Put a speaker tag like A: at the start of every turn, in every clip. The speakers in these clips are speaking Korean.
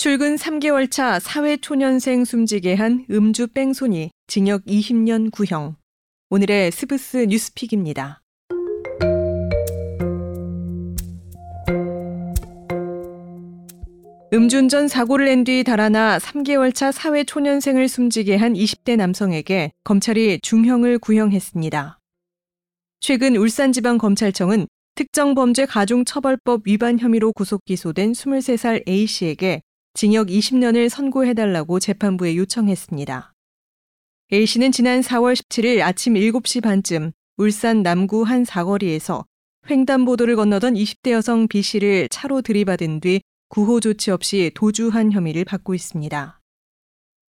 A: 출근 3개월 차 사회초년생 숨지게 한 음주 뺑소니 징역 20년 구형. 오늘의 스브스 뉴스픽입니다. 음주운전 사고를 낸 뒤 달아나 3개월 차 사회초년생을 숨지게 한 20대 남성에게 검찰이 중형을 구형했습니다. 최근 울산지방검찰청은 특정범죄 가중처벌법 위반 혐의로 구속 기소된 23살 A씨에게 징역 20년을 선고해달라고 재판부에 요청했습니다. A씨는 지난 4월 17일 아침 7시 반쯤 울산 남구 한 사거리에서 횡단보도를 건너던 20대 여성 B씨를 차로 들이받은 뒤 구호 조치 없이 도주한 혐의를 받고 있습니다.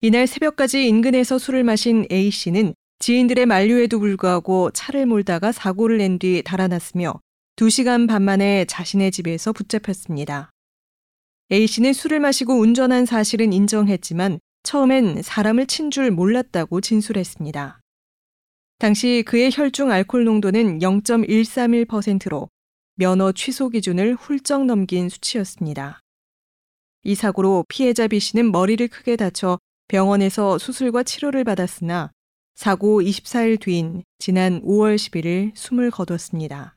A: 이날 새벽까지 인근에서 술을 마신 A씨는 지인들의 만류에도 불구하고 차를 몰다가 사고를 낸 뒤 달아났으며 2시간 반 만에 자신의 집에서 붙잡혔습니다. A씨는 술을 마시고 운전한 사실은 인정했지만 처음엔 사람을 친 줄 몰랐다고 진술했습니다. 당시 그의 혈중 알코올 농도는 0.131%로 면허 취소 기준을 훌쩍 넘긴 수치였습니다. 이 사고로 피해자 B씨는 머리를 크게 다쳐 병원에서 수술과 치료를 받았으나 사고 24일 뒤인 지난 5월 11일 숨을 거뒀습니다.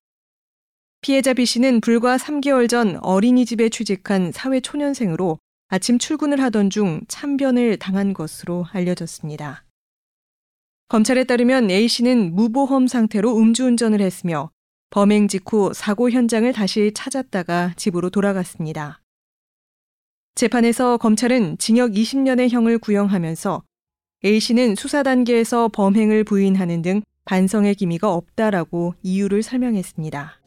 A: 피해자 B씨는 불과 3개월 전 어린이집에 취직한 사회초년생으로 아침 출근을 하던 중 참변을 당한 것으로 알려졌습니다. 검찰에 따르면 A씨는 무보험 상태로 음주운전을 했으며 범행 직후 사고 현장을 다시 찾았다가 집으로 돌아갔습니다. 재판에서 검찰은 징역 20년의 형을 구형하면서 A씨는 수사 단계에서 범행을 부인하는 등 반성의 기미가 없다라고 이유를 설명했습니다.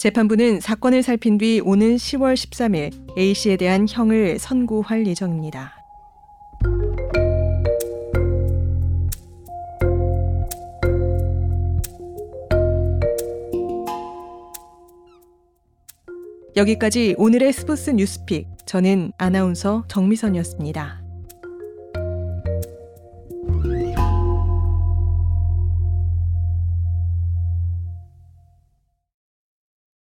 A: 재판부는 사건을 살핀 뒤 오는 10월 13일 A씨에 대한 형을 선고할 예정입니다. 여기까지 오늘의 스포츠 뉴스픽. 저는 아나운서 정미선이었습니다.